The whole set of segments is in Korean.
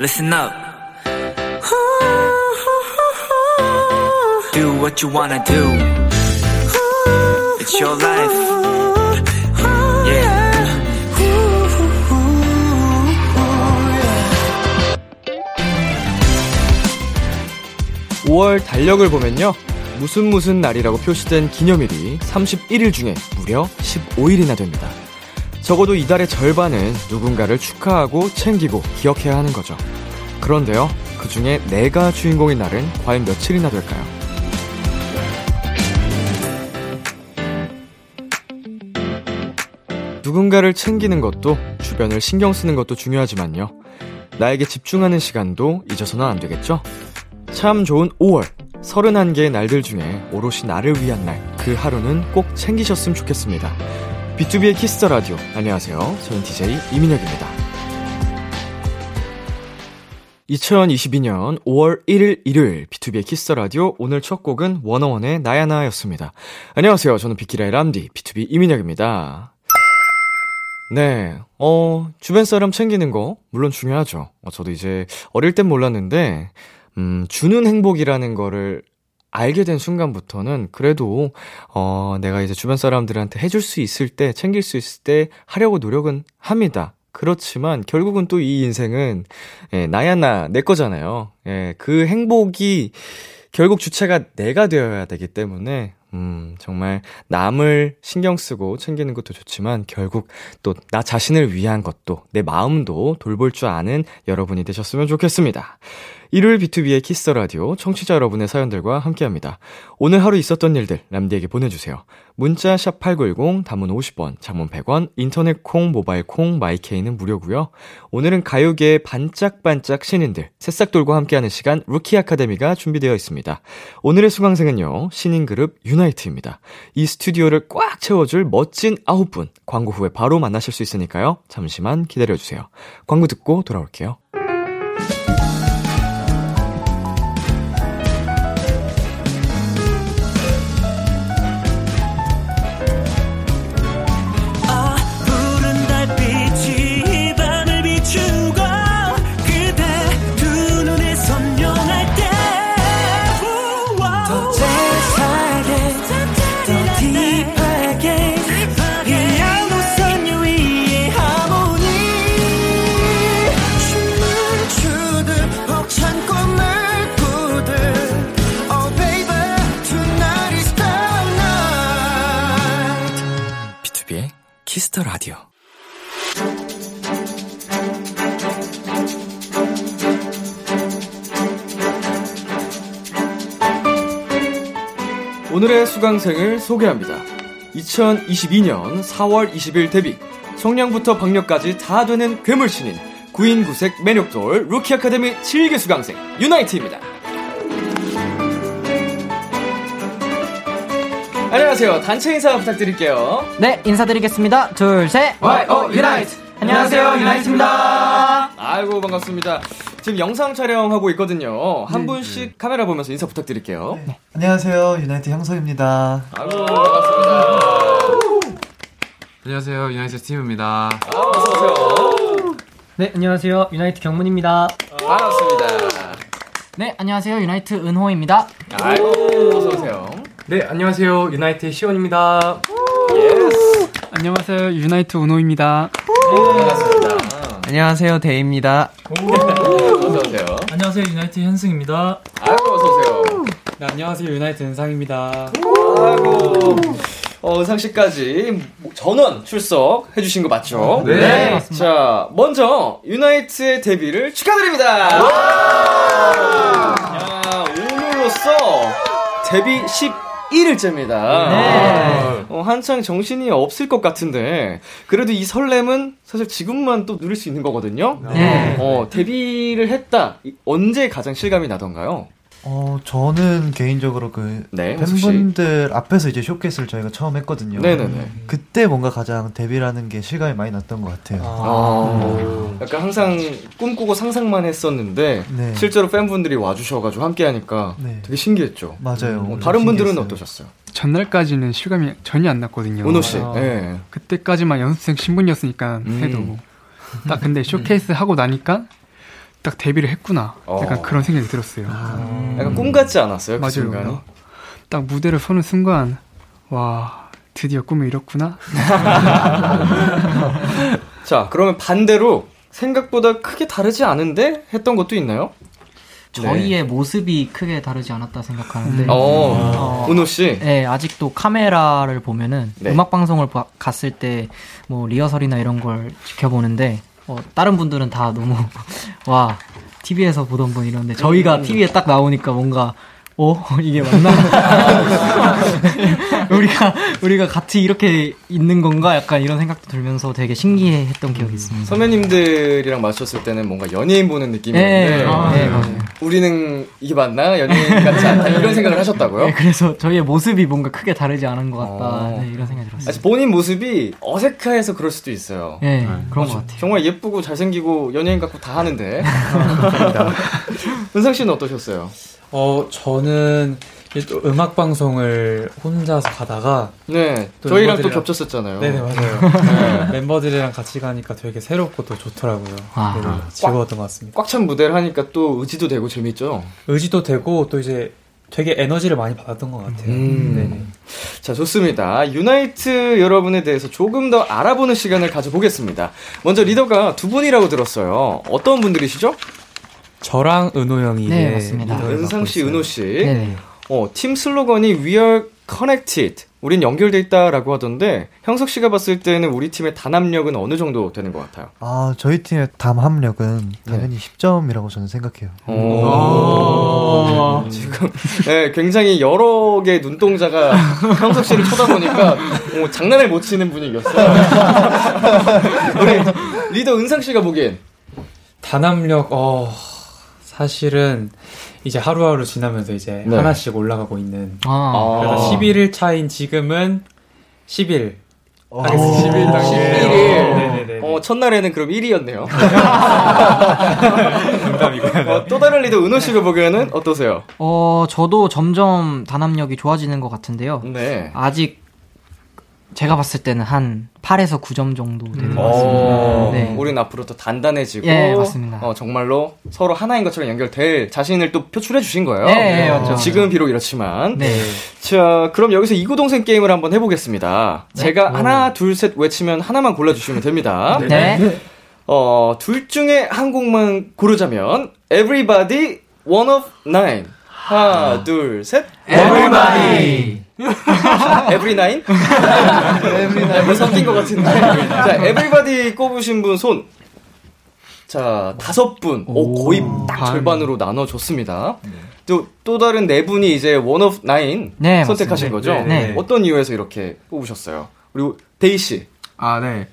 listen up. Do what you wanna do. It's your life. Yeah. 5월 달력을 보면요. 무슨 무슨 날이라고 표시된 기념일이 31일 중에 무려 15일이나 됩니다. 적어도 이달의 절반은 누군가를 축하하고 챙기고 기억해야 하는 거죠. 그런데요, 그 중에 내가 주인공인 날은 과연 며칠이나 될까요? 누군가를 챙기는 것도 주변을 신경 쓰는 것도 중요하지만요. 나에게 집중하는 시간도 잊어서는 안 되겠죠? 참 좋은 5월. 31개의 날들 중에 오롯이 나를 위한 날, 그 하루는 꼭 챙기셨으면 좋겠습니다. BTOB의 Kiss the 라디오. 안녕하세요. 저는 DJ 이민혁입니다. 2022년 5월 1일 일요일 B2B의 키스터 라디오 오늘 첫 곡은 워너원의 나야나였습니다. 안녕하세요. 저는 비키라의 람디 BTOB 이민혁입니다. 네, 어, 주변 사람 챙기는 거, 물론 중요하죠. 어, 저도 이제 어릴 땐 몰랐는데, 음, 주는 행복이라는 거를 알게 된 순간부터는 그래도, 어, 내가 이제 주변 사람들한테 해줄 수 있을 때, 챙길 수 있을 때 하려고 노력은 합니다. 그렇지만 결국은 또 이 인생은, 예, 나야 나, 내 거잖아요. 예, 그 행복이 결국 주체가 내가 되어야 되기 때문에, 음, 정말 남을 신경 쓰고 챙기는 것도 좋지만 결국 또 나 자신을 위한 것도 내 마음도 돌볼 줄 아는 여러분이 되셨으면 좋겠습니다. 일요일 B2B의 키스 라디오 청취자 여러분의 사연들과 함께합니다. 오늘 하루 있었던 일들 람디에게 보내주세요. 문자 샵 #8910 단문 50원, 장문 100원, 인터넷 콩, 모바일 콩, 마이케이는 무료고요. 오늘은 가요계의 반짝반짝 신인들 새싹 돌과 함께하는 시간 루키 아카데미가 준비되어 있습니다. 오늘의 수강생은요 신인 그룹 유나이트입니다. 이 스튜디오를 꽉 채워줄 멋진 아홉 분 광고 후에 바로 만나실 수 있으니까요. 잠시만 기다려주세요. 광고 듣고 돌아올게요. Kiss the 라디오. 오늘의 수강생을 소개합니다. 2022년 4월 20일 데뷔, 성량부터 박력까지 다 되는 괴물신인, 구인구색 매력돌 루키 아카데미 7기 수강생 유나이트입니다. 안녕하세요. 단체 인사 부탁드릴게요. 네, 인사드리겠습니다. 둘, 셋. YO 유나이트. 안녕하세요, 유나이트입니다. 아이고 반갑습니다. 지금 영상 촬영하고 있거든요. 한 분씩 카메라 보면서 인사 부탁드릴게요. 안녕하세요, 유나이트 형석입니다. 아이고 반갑습니다. 안녕하세요 유나이트 스티브입니다. 아, 어서 오세요. 네, 안녕하세요. 유나이트 경문입니다. 반갑습니다. 네, 안녕하세요. 유나이트 은호입니다. 아이고 어서 오세요. 네 안녕하세요 유나이트 시온입니다. Yes. 안녕하세요. 유나이트 우노입니다. 반갑습니다. 안녕하세요. 데이입니다. 어서 오세요. 안녕하세요. 유나이트 현승입니다. 아이고 어서 오세요. 네, 안녕하세요. 유나이트 은상입니다. 아이고. 어, 은상 씨까지 전원 출석 해주신 거 맞죠? 네. 맞습니다. 자, 먼저 유나이트의 데뷔를 축하드립니다. 야, 오늘로써 데뷔 11일째입니다. 네. 어, 한창 정신이 없을 것 같은데 그래도 이 설렘은 사실 지금만 또 누릴 수 있는 거거든요. 네. 어, 데뷔를 했다. 이- 언제 가장 실감이 나던가요? 어, 저는 개인적으로 그 네. 팬분들 앞에서 이제 쇼케이스를 저희가 처음 했거든요. 네네네. 그때 뭔가 가장 데뷔라는 게 실감이 많이 났던 것 같아요. 아, 약간 항상 꿈꾸고 상상만 했었는데 네. 실제로 팬분들이 와주셔가지고 함께하니까 네. 되게 신기했죠. 맞아요. 어, 오늘 다른 분들은 신기했어요. 어떠셨어요? 전날까지는 실감이 전혀 안 났거든요. 은호 씨. 어, 예. 그때까지만 연습생 신분이었으니까 음. 해도 딱 근데 쇼케이스 하고 나니까 딱 데뷔를 했구나. 약간 어. 그런 생각이 들었어요. 약간 꿈 같지 않았어요? 그 맞아요. 순간이? 딱 무대를 서는 순간 와 드디어 꿈을 이뤘구나. 자, 그러면 반대로 생각보다 크게 다르지 않은데 했던 것도 있나요? 저희의 모습이 크게 다르지 않았다 생각하는데. 어, 은호 씨. 네, 아직도 카메라를 보면은 네. 음악 방송을 봐- 갔을 때 뭐 리허설이나 이런 걸 지켜보는데 어, 다른 분들은 다 너무 와 TV에서 보던 분 이런데 저희가 음. TV에 딱 나오니까 뭔가 어 이게 맞나? 우리가 우리가 같이 이렇게 있는 건가? 약간 이런 생각도 들면서 되게 신기해했던 기억이 있습니다. 선배님들이랑 맞췄을 때는 뭔가 연예인 보는 느낌이었는데 네, 아, 네, 맞아요. 우리는 이게 맞나? 연예인 같지 않다 이런 생각을 하셨다고요? 네, 그래서 저희의 모습이 뭔가 크게 다르지 않은 것 같다. 어. 네, 이런 생각이 들었어요. 본인 모습이 어색해서 그럴 수도 있어요. 네, 그런 것 같아요. 정말 예쁘고 잘생기고 연예인 같고 다 하는데. 은상 씨는 어떠셨어요? 어, 저는 또 음악 방송을 혼자서 가다가 네, 또 저희랑 또 멤버들이랑- 겹쳤었잖아요. 네네 맞아요. 멤버들이랑 같이 가니까 되게 새롭고 또 좋더라고요. 아. 되게 즐거웠던 것 같습니다. 꽉 찬 무대를 하니까 또 의지도 되고 재밌죠? 의지도 되고 또 이제 되게 에너지를 많이 받았던 것 같아요. 음. 네네. 자, 좋습니다. 유나이트 여러분에 대해서 조금 더 알아보는 시간을 가져보겠습니다. 먼저 리더가 두 분이라고 들었어요. 어떤 분들이시죠? 저랑 은호 형이 네, 이제 맞습니다. 은상 씨. 은호 씨. 네. 어, 팀 슬로건이 We are connected. 우린 연결돼 있다라고 하던데 형석 씨가 봤을 때는 우리 팀의 단합력은 어느 정도 되는 것 같아요? 아, 저희 팀의 담합력은 당연히 10점이라고 저는 생각해요. 오. 지금 네, 굉장히 여러 개의 눈동자가 형석 씨를 쳐다보니까 어, 장난을 못 치는 분위기였어요. 우리 리더 은상 씨가 보기엔 단합력 어 사실은 이제 하루하루 지나면서 이제 네. 하나씩 올라가고 있는 아, 그래서 11일 차인 지금은 10일 어, 11일 단계 11일. 네네네 어, 첫날에는 그럼 1위였네요. 농담이고요. 어, 또 다른 리더 은호 씨가 보기에는 어떠세요? 어, 저도 점점 단합력이 좋아지는 것 같은데요. 네. 아직 제가 봤을 때는 한 8에서 9점 정도 되는 것 어, 같습니다. 네. 우린 앞으로 더 단단해지고 예, 맞습니다. 어, 정말로 서로 하나인 것처럼 연결될 자신을 또 표출해 주신 거예요. 예, 예, 맞죠. 지금은 비록 이렇지만 네. 자, 그럼 여기서 이구동생 게임을 한번 해보겠습니다. 제가 하나, 둘, 셋 외치면 하나만 골라주시면 됩니다. 네. 어, 둘 중에 한 곡만 고르자면, Everybody, One of Nine. 하나, 둘, 셋. Everybody. Every Nine? Every 섞인 것 같은데. 자, Everybody 꼽으신 분 손. 자, 다섯 분. 오, 거의 딱 반. 절반으로 나눠줬습니다. 또, 또 다른 네 분이 이제 One of Nine 네, 선택하신 맞습니다. 거죠? 네, 네. 어떤 이유에서 이렇게 뽑으셨어요? 그리고 데이 씨. 아, 네.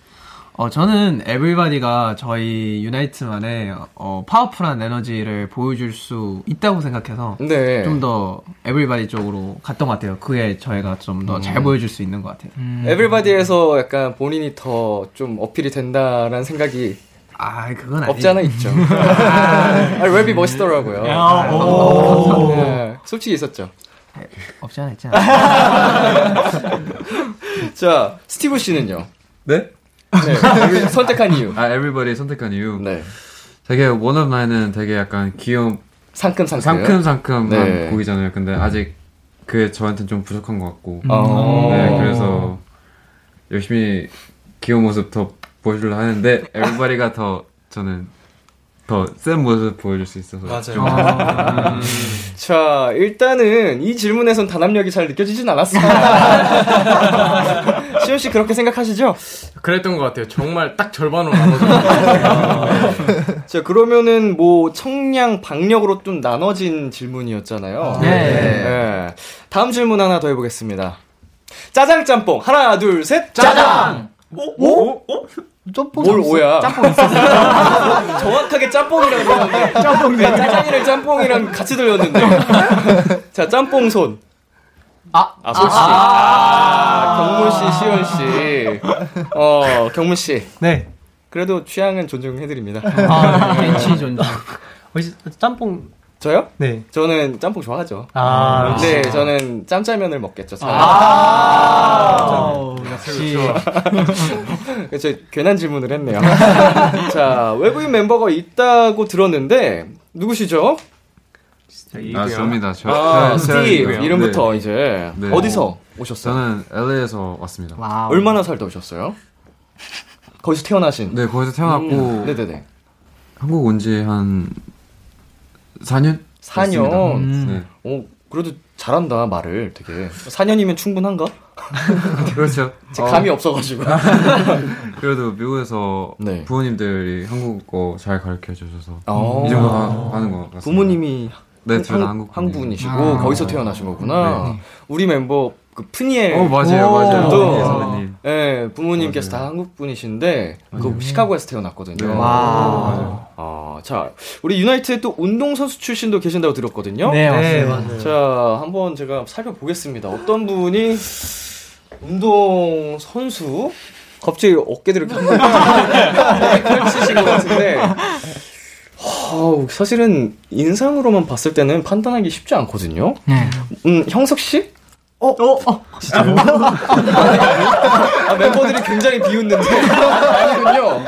어, 저는 Everybody가 저희 유나이트만의 어, 파워풀한 에너지를 보여줄 수 있다고 생각해서 네. 좀더 Everybody 쪽으로 갔던 것 같아요. 그게 저희가 좀 더잘 보여줄 수 있는 것 같아요. 음. Everybody에서 약간 본인이 더 좀 어필이 된다라는 생각이 아, 그건 아니에요. 없지 않아 있죠. 아, 랩이 멋있더라고요. 네, 솔직히 있었죠. 없지 않아 있지 않아. 자, 스티브 씨는요? 네? 네, 선택한 이유. 아, Everybody 선택한 이유. 네. 되게 One of Nine은 되게 약간 귀여운 상큼상큼. 상큼상큼한 네. 곡이잖아요. 근데 아직 그게 저한테는 좀 부족한 것 같고. 어. 네, 그래서 열심히 귀여운 모습 더 보여주려 하는데 에브리바디가 더 저는 더센 모습 보여줄 수 있어서 맞아요. 좀 자, 일단은 이 질문에선 단합력이 잘 느껴지진 않았습니다. 시현 씨 그렇게 생각하시죠? 그랬던 것 같아요. 정말 딱 절반으로 나눠져. 자, 그러면은 뭐 청량, 박력으로 좀 나눠진 질문이었잖아요. 네. 네. 다음 질문 하나 더 해보겠습니다. 짜장 짬뽕 하나 둘 셋. 짜장! 오? 오? 짬뽕 뭘? 오야? 짬뽕 있었어. 정확하게 짬뽕이라고 들렸는데. 짬뽕. 짜장이랑 짬뽕이랑 같이 들렸는데. 자, 짬뽕 손. 아, 아, 솔직히. 아, 경문 씨, 시연 씨. 어, 경문 씨. 네. 그래도 취향은 존중해드립니다. 아, 벤치 존중. 혹시 짬뽕 저요? 네. 저는 짬뽕 좋아하죠. 아, 네, 저는 짬짜면을 먹겠죠. 아, 아, 역시. 저 괜한 질문을 했네요. 자, 외국인 멤버가 있다고 들었는데 누구시죠? 아, 저입니다. 저, 아, 네, 스티브. 이름부터 네. 이제 네. 어디서 오셨어요? 저는 LA에서 왔습니다. Wow. 얼마나 살다 오셨어요? 거기서 태어나신? 네, 거기서 태어났고 음, 네네네. 한국 온 지 한 4년? 4년. 네. 어, 그래도 잘한다 말을 되게. 4년이면 충분한가? 그렇죠. 제 감이 없어가지고. 그래도 미국에서 네. 부모님들이 한국어 잘 가르쳐 주셔서 어. 이 정도 하, 하는 것 같습니다. 부모님이 네, 둘다 한, 한국 한국분이시고 아. 거기서 태어나신 거구나. 네. 우리 멤버 그 프니엘 어 맞아요, 오. 맞아요. 또. 네, 선배님. 예, 부모님께서 맞아요. 다 한국 분이신데 그 시카고에서 태어났거든요. 네. 와. 아, 자, 우리 유나이트에 또 운동 선수 출신도 계신다고 들었거든요. 네, 네. 맞아요. 자, 한번 제가 살펴보겠습니다. 어떤 분이 운동 선수 갑자기 어깨들을 펼치신 것 같은데 어, 사실은 인상으로만 봤을 때는 판단하기 쉽지 않거든요. 네. 음, 형석 씨? 어, 어, 어, 진짜요? 아, 멤버들이 굉장히 비웃는데 아니군요.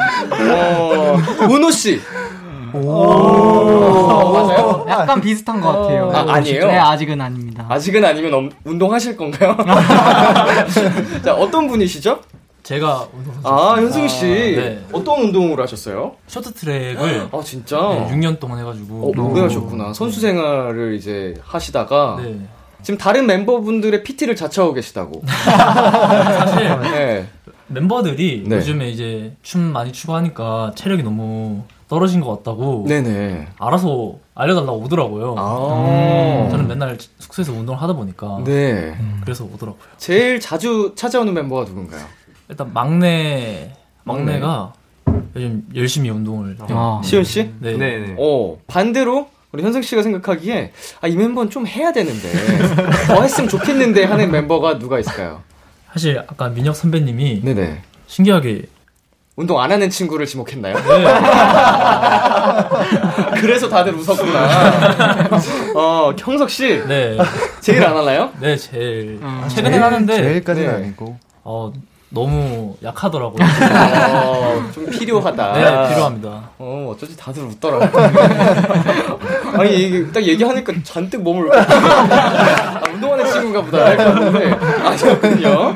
어, 은호 씨. 오, 맞아요? 약간 비슷한 것 같아요. 아, 아니에요? 네, 아직은 아닙니다. 아직은 아니면 엄- 운동하실 건가요? 자, 어떤 분이시죠? 제가 운동 선수 아, 현승 씨. 네. 어떤 운동을 하셨어요? 쇼트트랙을 아, 진짜? 네, 6년 동안 해가지고 어, 오래 하셨구나. 선수 생활을 이제 하시다가 네. 지금 다른 멤버분들의 PT를 자처하고 계시다고. 사실 네. 멤버들이 네. 요즘에 이제 춤 많이 추고 하니까 체력이 너무 떨어진 것 같다고 네네. 알아서 알려달라고 오더라고요. 아. 저는 맨날 숙소에서 운동을 하다 보니까 네. 그래서 오더라고요. 제일 자주 찾아오는 멤버가 누군가요? 일단 막내 막내가 요즘 열심히 운동을. 아. 시온 씨? 네. 네. 어, 반대로 우리 현승 씨가 생각하기에 아, 이 멤버는 좀 해야 되는데 더 했으면 좋겠는데 하는 멤버가 누가 있을까요? 사실 아까 민혁 선배님이 네네. 신기하게 운동 안 하는 친구를 지목했나요? 네. 그래서 다들 웃었구나. 어, 형석 씨 네, 제일 안 하나요? 네 제일 최근에 하는데 제일까지는 네. 아니고. 어 너무 약하더라고요. 어, 좀 필요하다. 네 필요합니다. 어, 어쩌지 다들 웃더라. 아니, 이게 딱 얘기하니까 잔뜩 몸을. 아, 운동하는 친구인가 보다 할것 같은데. 아니었군요.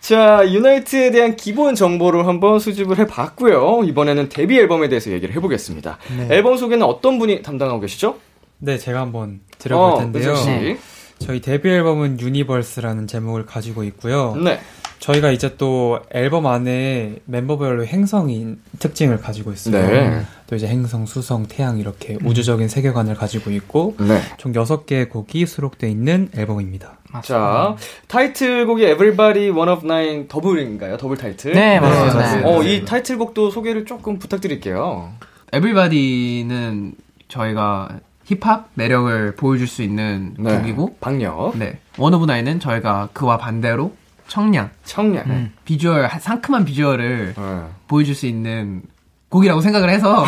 자, 유나이트에 대한 기본 정보를 한번 수집을 해봤고요. 이번에는 데뷔 앨범에 대해서 얘기를 해보겠습니다. 앨범 소개는 어떤 분이 담당하고 계시죠? 네, 제가 한번 드려볼 어, 텐데요. 네. 저희 데뷔 앨범은 YOUNI-BIRTH라는 제목을 가지고 있고요. 네. 저희가 이제 또 앨범 안에 멤버별로 행성인 특징을 가지고 있어요. 네. 또 이제 행성, 수성, 태양 이렇게 우주적인 세계관을 가지고 있고 네. 총 6개의 곡이 수록되어 있는 앨범입니다. 자, 타이틀곡이 Everybody One of Nine 더블인가요? 더블 타이틀? 네, 맞습니다. 어, 이 타이틀곡도 소개를 조금 부탁드릴게요. Everybody는 저희가 힙합 매력을 보여줄 수 있는 네. 곡이고, 박력, 네. One of Nine은 저희가 그와 반대로 청량, 청량. 비주얼, 상큼한 비주얼을 네. 보여줄 수 있는 곡이라고 생각을 해서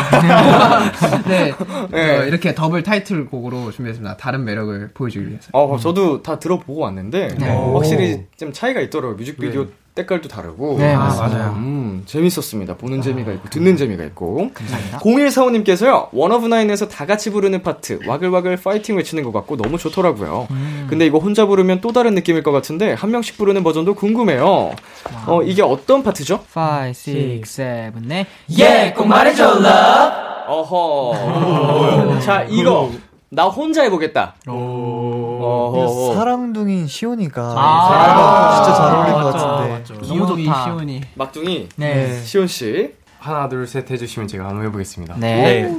네, 네. 어, 이렇게 더블 타이틀 곡으로 준비했습니다. 다른 매력을 보여주기 위해서. 어, 저도 다 들어보고 왔는데 네. 확실히 좀 차이가 있더라고요. 뮤직비디오 때깔도 다르고. 네. 맞아요. 음, 재밌었습니다. 보는 재미가 있고 듣는 재미가 있고. 감사합니다. 0145님께서요. 원어브나인에서 다 같이 부르는 파트 와글와글 파이팅 외치는 것 같고 너무 좋더라고요. 근데 이거 혼자 부르면 또 다른 느낌일 것 같은데 한 명씩 부르는 버전도 궁금해요. 어, 이게 어떤 파트죠? 5, 6, 7, 8. 예, 꼭 말해줘, love. 어허. 자, 이거 나 혼자 해보겠다. 어허. 사랑둥인 시온이가 아. 진짜 잘 어울릴 것 같은데. 맞죠. 너무 좋다. 시온이. 막둥이 네. 시온 씨. 하나, 둘, 셋 해주시면 제가 한번 해보겠습니다. 네.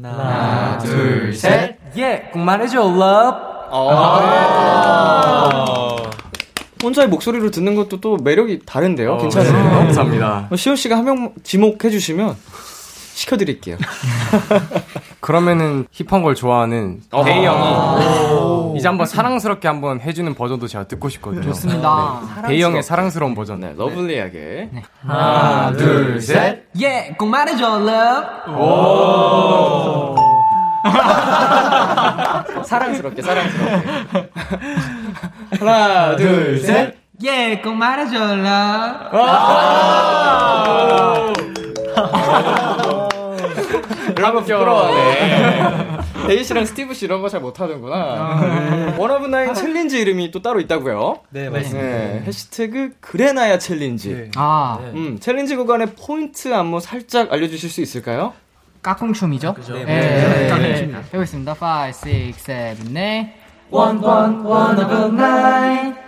하나, 둘, 셋. 예, 꼭 말해줘, love. 아. 혼자의 목소리로 듣는 것도 또 매력이 다른데요. 괜찮은데요? 감사합니다. 어, 시온 씨가 한 명 지목해 주시면 시켜드릴게요. 그러면은 힙한 걸 좋아하는 어. 데이 형이 이제 한번 사랑스럽게 한번 해주는 버전도 제가 듣고 싶거든요. 좋습니다. 데이 형의 사랑스러운 버전. 네, lovely하게. 하나, 둘, 셋. 예, 꼭 말해줘, love. 사랑스럽게, 사랑스럽게. 하나, 둘, 셋. 예, 꼭 말해줘라. 여러분 부끄러워하네. 데이 씨랑 스티브 씨 이런 거 잘 못하는구나. One of Nine challenge 이름이 또 따로 있다고요? 네, 맞습니다. 네, 해시태그 그래나야 challenge. 아, 음, challenge 구간의 포인트 안무 살짝 알려주실 수 있을까요? 까꿍춤이죠? 그죠. 네. 네. 까꿍춤. 해보겠습니다. 5, 6, 7, 8. One, one, one of nine.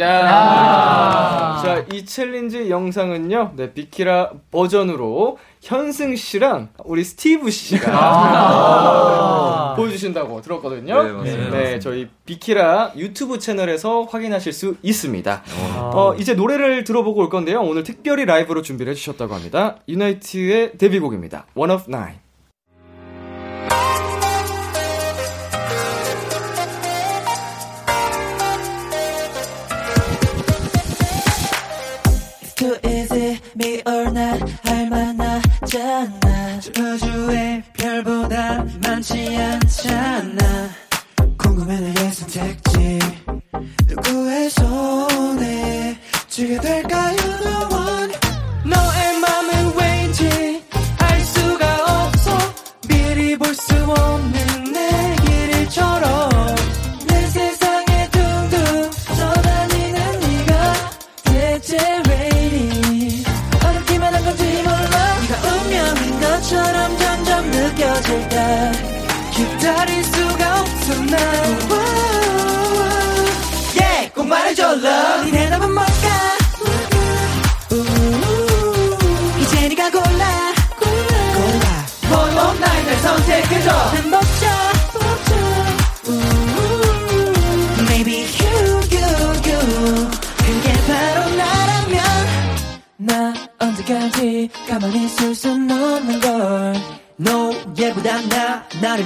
야. 자, 이 challenge 영상은요, 네, 비키라 버전으로 현승 씨랑 우리 스티브 씨가 아. 보여주신다고 들었거든요. 네, 맞습니다. 네, 저희 비키라 유튜브 채널에서 확인하실 수 있습니다. 어, 이제 노래를 들어보고 올 건데요. 오늘 특별히 라이브로 준비를 해주셨다고 합니다. 유나이트의 데뷔곡입니다. One of Nine. too easy, me or not 할 만 하잖아. 우주의 별보다 많지 않잖아. 궁금해 나의 선택지. 누구의 손에 쥐게 될까요? 너의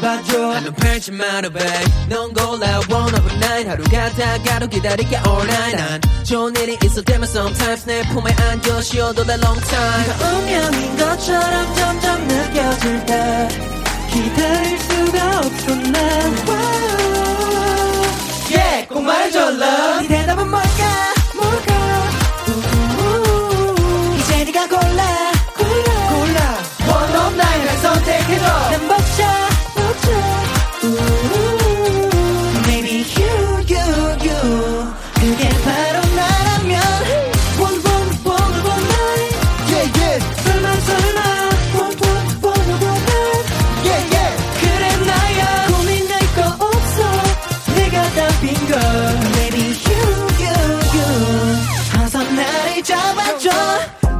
나 나를 봐줘. 한눈 팔지 마라 babe. 넌 골라 one of a night 하루 가 다가도 기다릴게 all night. 난 좋은 일이 있을 때면 sometimes 내 품에 안겨 쉬어도 돼 long time. 네가 운명인 것처럼 점점 느껴질 때 기다릴 수가 없어 난 Yeah 꼭 말해줘 love. 네 대답은 뭘까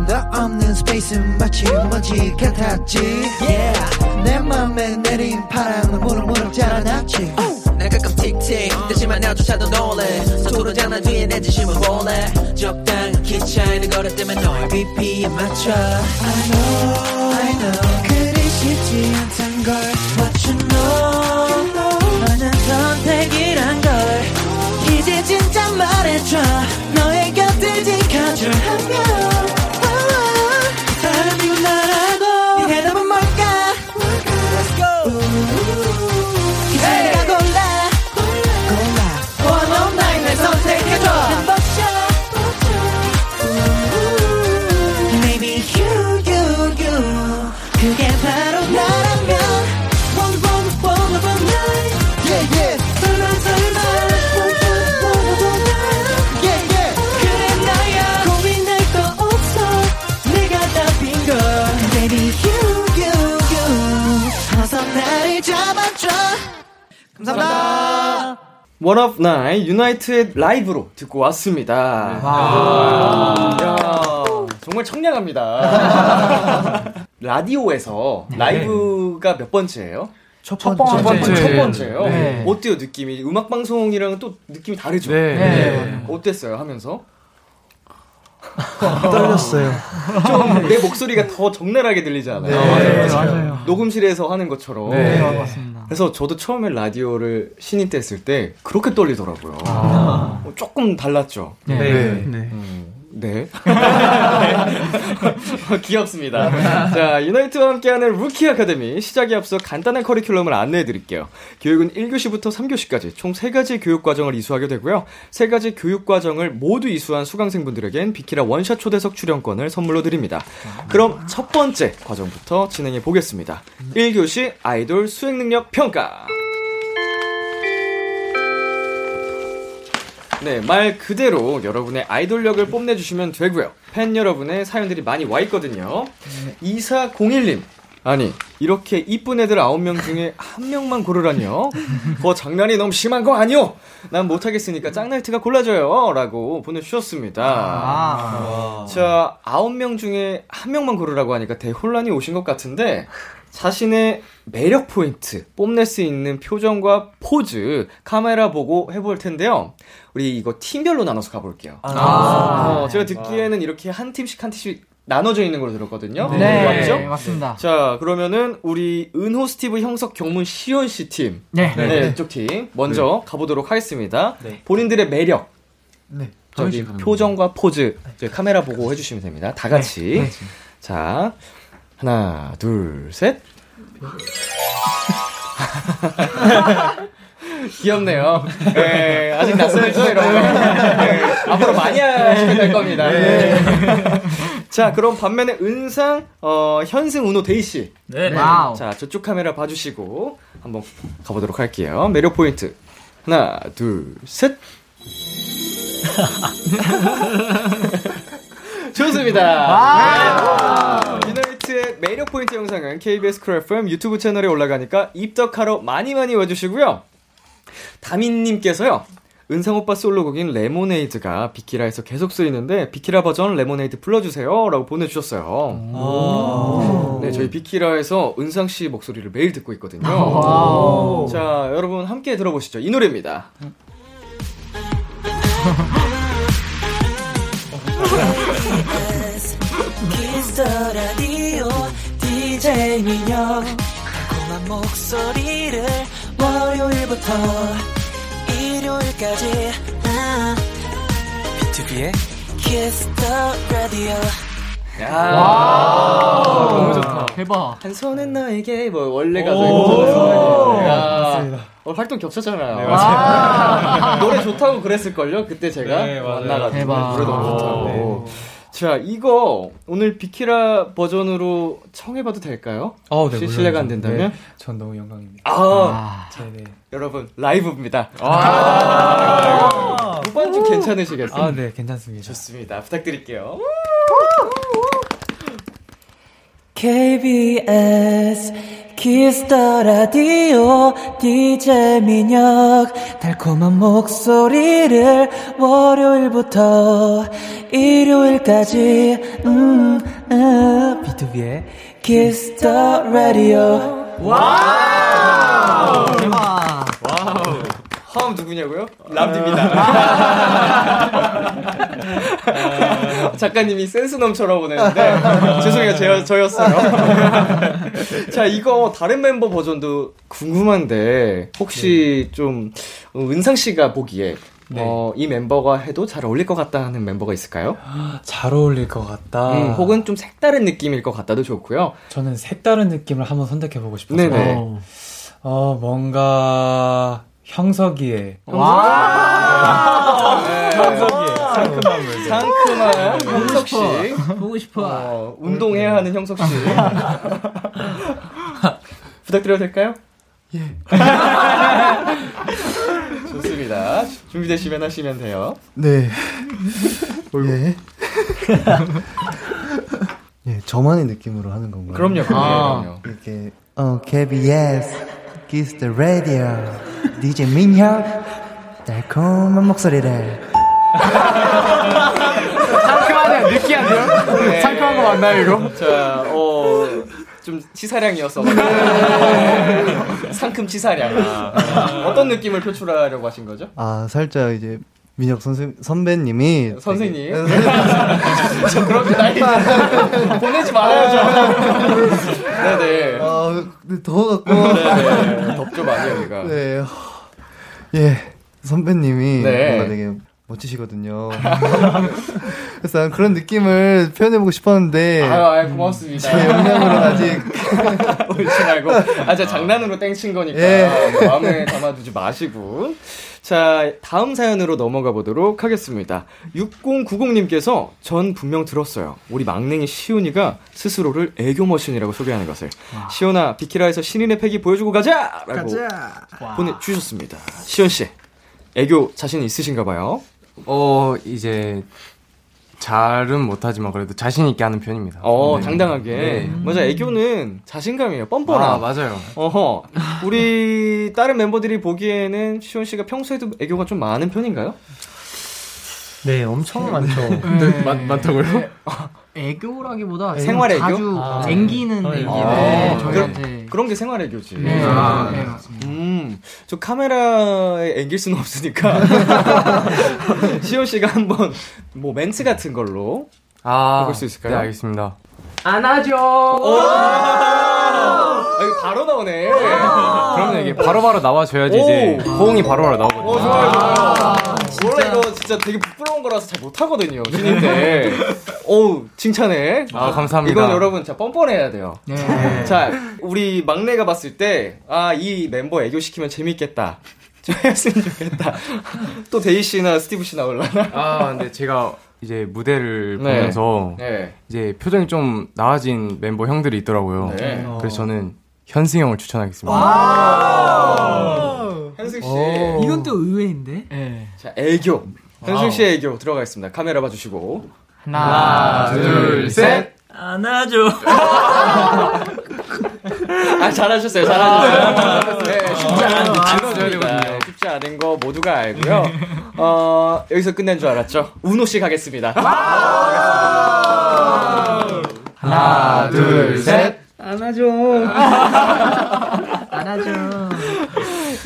너 없는 스페이스는 마치 먼지 같았지? Yeah. 내 맘에 내린 바람은 무럭무럭 자라났지. 난 가끔 틱틱 대지만 나조차도 놀래 서투른 장난 뒤에 내 진심을 볼래 적당한 키 차이는 걸을 때면 너의 BP에 맞춰. I know I know. 그리 쉽지 않단 걸 But you know. 너는 선택이란 걸 이제 진짜 말해줘. 너의 곁을 지켜줄하면 One of Nine 유나이트의 라이브로 듣고 왔습니다. 와. 야, 정말 청량합니다. 라디오에서 라이브가 몇 번째예요? 첫 첫 번째. 번째. 첫 번째예요. 네. 어때요 느낌이? 음악 방송이랑은 또 느낌이 다르죠. 네. 네. 어땠어요 하면서? 떨렸어요. 좀 내 목소리가 더 적나라하게 들리지 않아요? 네, 맞아요. 녹음실에서 하는 것처럼. 네, 맞습니다. 그래서 저도 처음에 라디오를 신인 때 했을 때 그렇게 떨리더라고요. 어, 조금 달랐죠. 네. 네. 네. 음, 네. 귀엽습니다. 자, 유나이트와 함께하는 루키 아카데미 시작에 앞서 간단한 커리큘럼을 안내해 드릴게요. 교육은 1교시부터 3교시까지 총 3가지 교육 과정을 이수하게 되고요. 3가지 교육 과정을 모두 이수한 수강생분들에겐 비키라 원샷 초대석 출연권을 선물로 드립니다. 그럼 첫 번째 과정부터 진행해 보겠습니다. 1교시 아이돌 수행 능력 평가. 네, 말 그대로 여러분의 아이돌력을 뽐내주시면 되고요. 팬 여러분의 사연들이 많이 와 있거든요. 2401님. 아니, 이렇게 이쁜 애들 9명 중에 한 명만 고르라뇨? 그거 장난이 너무 심한 거 아니요? 난 못하겠으니까 짱나이트가 골라줘요. 라고 보내주셨습니다. 아. 자, 9명 중에 한 명만 고르라고 하니까 대혼란이 오신 것 같은데, 자신의 매력 포인트, 뽐낼 수 있는 표정과 포즈, 카메라 보고 해볼 텐데요. 우리 이거 팀별로 나눠서 가볼게요. 아. 어, 제가 듣기에는 이렇게 한 팀씩 한 팀씩 나눠져 있는 걸로 들었거든요. 네, 맞죠? 맞습니다. 자, 그러면은 우리 은호 스티브 형석 경문 시온 씨 팀. 네. 네, 이쪽 팀 먼저 가보도록 하겠습니다. 본인들의 매력. 네. 저기 표정과 포즈 카메라 보고 해주시면 됩니다. 다 같이. 자, 하나, 둘, 셋. 귀엽네요. 네, 아직 낯설죠, 이런 거. 네, 앞으로 많이 하시면 될 겁니다. 네. 자, 그럼 반면에 은상, 어, 현승, 운호, 데이씨. 네. Wow. 자, 저쪽 카메라 봐주시고, 한번 가보도록 할게요. 매력 포인트. 하나, 둘, 셋. 좋습니다. 네. 유나이트의 매력 포인트 영상은 KBS 쿨 FM 유튜브 채널에 올라가니까 입덕하러 많이 많이 와주시고요. 다민님께서요. 은상 오빠 솔로곡인 레모네이드가 비키라에서 계속 쓰이는데 비키라 버전 레모네이드 불러주세요 라고 보내주셨어요. 네, 저희 비키라에서 은상 씨 목소리를 매일 듣고 있거든요. 자, 여러분 함께 들어보시죠. 이 노래입니다. 라디오 DJ 민혁 달콤한 목소리를 월요일부터 일요일까지 비투비의 키스 더 라디오 야, 너무 좋다. 대박. 한 손은 너에게 뭐 원래 가서 야, 어, 활동 겹쳤잖아요. 네, 맞아요. 노래 좋다고 그랬을걸요? 그때 제가 네. 만나가지고 대박. 노래 너무 좋다고. 자, 이거 오늘 비키라 버전으로 청해봐도 될까요? 어, 물론이죠. 실례가 안 된다면? 네, 전 너무 영광입니다. 아, 네, 네. 여러분 라이브입니다. 아, 후반 좀 괜찮으시겠어요? 아, 네, 괜찮습니다. 좋습니다. 부탁드릴게요. KBS 키스 더 라디오 DJ 민혁. 달콤한 목소리를 월요일부터 일요일까지 음, 음, BTOB의 Kiss the Radio 대박. 화음 누구냐고요? 람디입니다. 작가님이 센스 넘쳐라고 보내는데 죄송해요, 제, 저였어요. 자, 이거 다른 멤버 버전도 궁금한데 혹시 좀 어, 은상 씨가 보기에 네. 어, 이 멤버가 해도 잘 어울릴 것 같다 하는 멤버가 있을까요? 잘 어울릴 것 같다. 음, 혹은 좀 색다른 느낌일 것 같다도 좋고요. 저는 색다른 느낌을 한번 선택해 보고 싶어서. 네네. 어. 어, 뭔가 형석이의 와. 형석이의 상큼함을. 상큼한 형석 씨. 보고 싶어. 어, 운동해야 하는 형석 씨. 부탁드려도 될까요? 예. 좋습니다. 준비되시면 하시면 돼요. 네. 예. 예, 저만의 느낌으로 하는 건가요? 그럼요, 그럼요. 아. 이렇게 어 KBS Kiss the Radio DJ 민혁 달콤한 목소리를 상큼하네요. 느끼한데요? 네. 상큼한 거 맞나요, 이거? 자, 어, 좀 치사량이었어. 상큼 치사량. 어떤 느낌을 표출하려고 하신 거죠? 아 살짝 이제 민혁 선생 선배님이 선생님. 되게- 저 그렇게 나이 보내지 말아야죠. 네네. 아 더워갖고 네네. 덥죠, 많이 여기가. 네. 예 선배님이 네. 뭔가 되게 멋지시거든요. 그래서 난 그런 느낌을 표현해보고 싶었는데 아유, 아유, 고맙습니다. 제 역량으로는 아직 울지 말고. 아, 제가 장난으로 땡친 거니까. 예. 마음에 담아두지 마시고. 자, 다음 사연으로 넘어가 보도록 하겠습니다. 6090님께서 전 분명 들었어요. 우리 막냉이 시온이가 스스로를 애교 머신이라고 소개하는 것을. 시온아, 비키라에서 신인의 패기 보여주고 가자! 라고 보내주셨습니다. 시온씨, 애교 자신 있으신가 봐요. 어, 이제, 잘은 못하지만 그래도 자신 있게 하는 편입니다. 어, 네. 당당하게. 네. 맞아, 애교는 자신감이에요. 뻔뻔함. 아, 맞아요. 어허. 우리 다른 멤버들이 보기에는 시온 씨가 평소에도 애교가 좀 많은 편인가요? 네, 엄청 많죠. 네, 많- 많다고요? 애교라기보다 생활 애교? 자주 아. 앵기는 아, 애교. 아, 네, 그런, 저희한테 그런 게 생활 애교지. 네, 아, 네, 음, 저 카메라에 앵길 수는 없으니까. 시온 씨가 한번 뭐 멘트 같은 걸로 아, 해볼 수 있을까요? 네, 알겠습니다. 안아줘. 아, 이거 바로 나오네. 그러면 이게 바로바로 나와줘야지 이제 오. 호응이 바로 바로 나오거든요. 어, 좋아요, 좋아요. 원래 이거 진짜 되게 부끄러운 거라서 잘 못하거든요, 신인 때. 어우, 칭찬해. 아, 감사합니다. 이건 여러분, 자, 뻔뻔해야 돼요. 네. 자, 우리 막내가 봤을 때, 아, 이 멤버 애교시키면 재밌겠다. 좀 했으면 좋겠다. 또 데이 씨나 스티브 씨 나올라나? 아, 근데 제가 이제 무대를 네. 보면서 네. 이제 표정이 좀 나아진 멤버 형들이 있더라고요. 네. 그래서 저는 현승 형을 추천하겠습니다. 현승 씨. 이건 또 의외인데. 네. 자, 애교. 현승 씨의 애교 들어가겠습니다. 카메라 봐주시고. 하나, 둘, 셋. 안아줘. 아, 잘하셨어요, 잘하셨어요. 네, 쉽지 않은 들어줘야 니다 되거든요. 쉽지 않은 거 모두가 알고요. 어, 여기서 끝낸 줄 알았죠? 우노 씨 가겠습니다. 하나, 둘, 셋. 안아줘. 안아줘.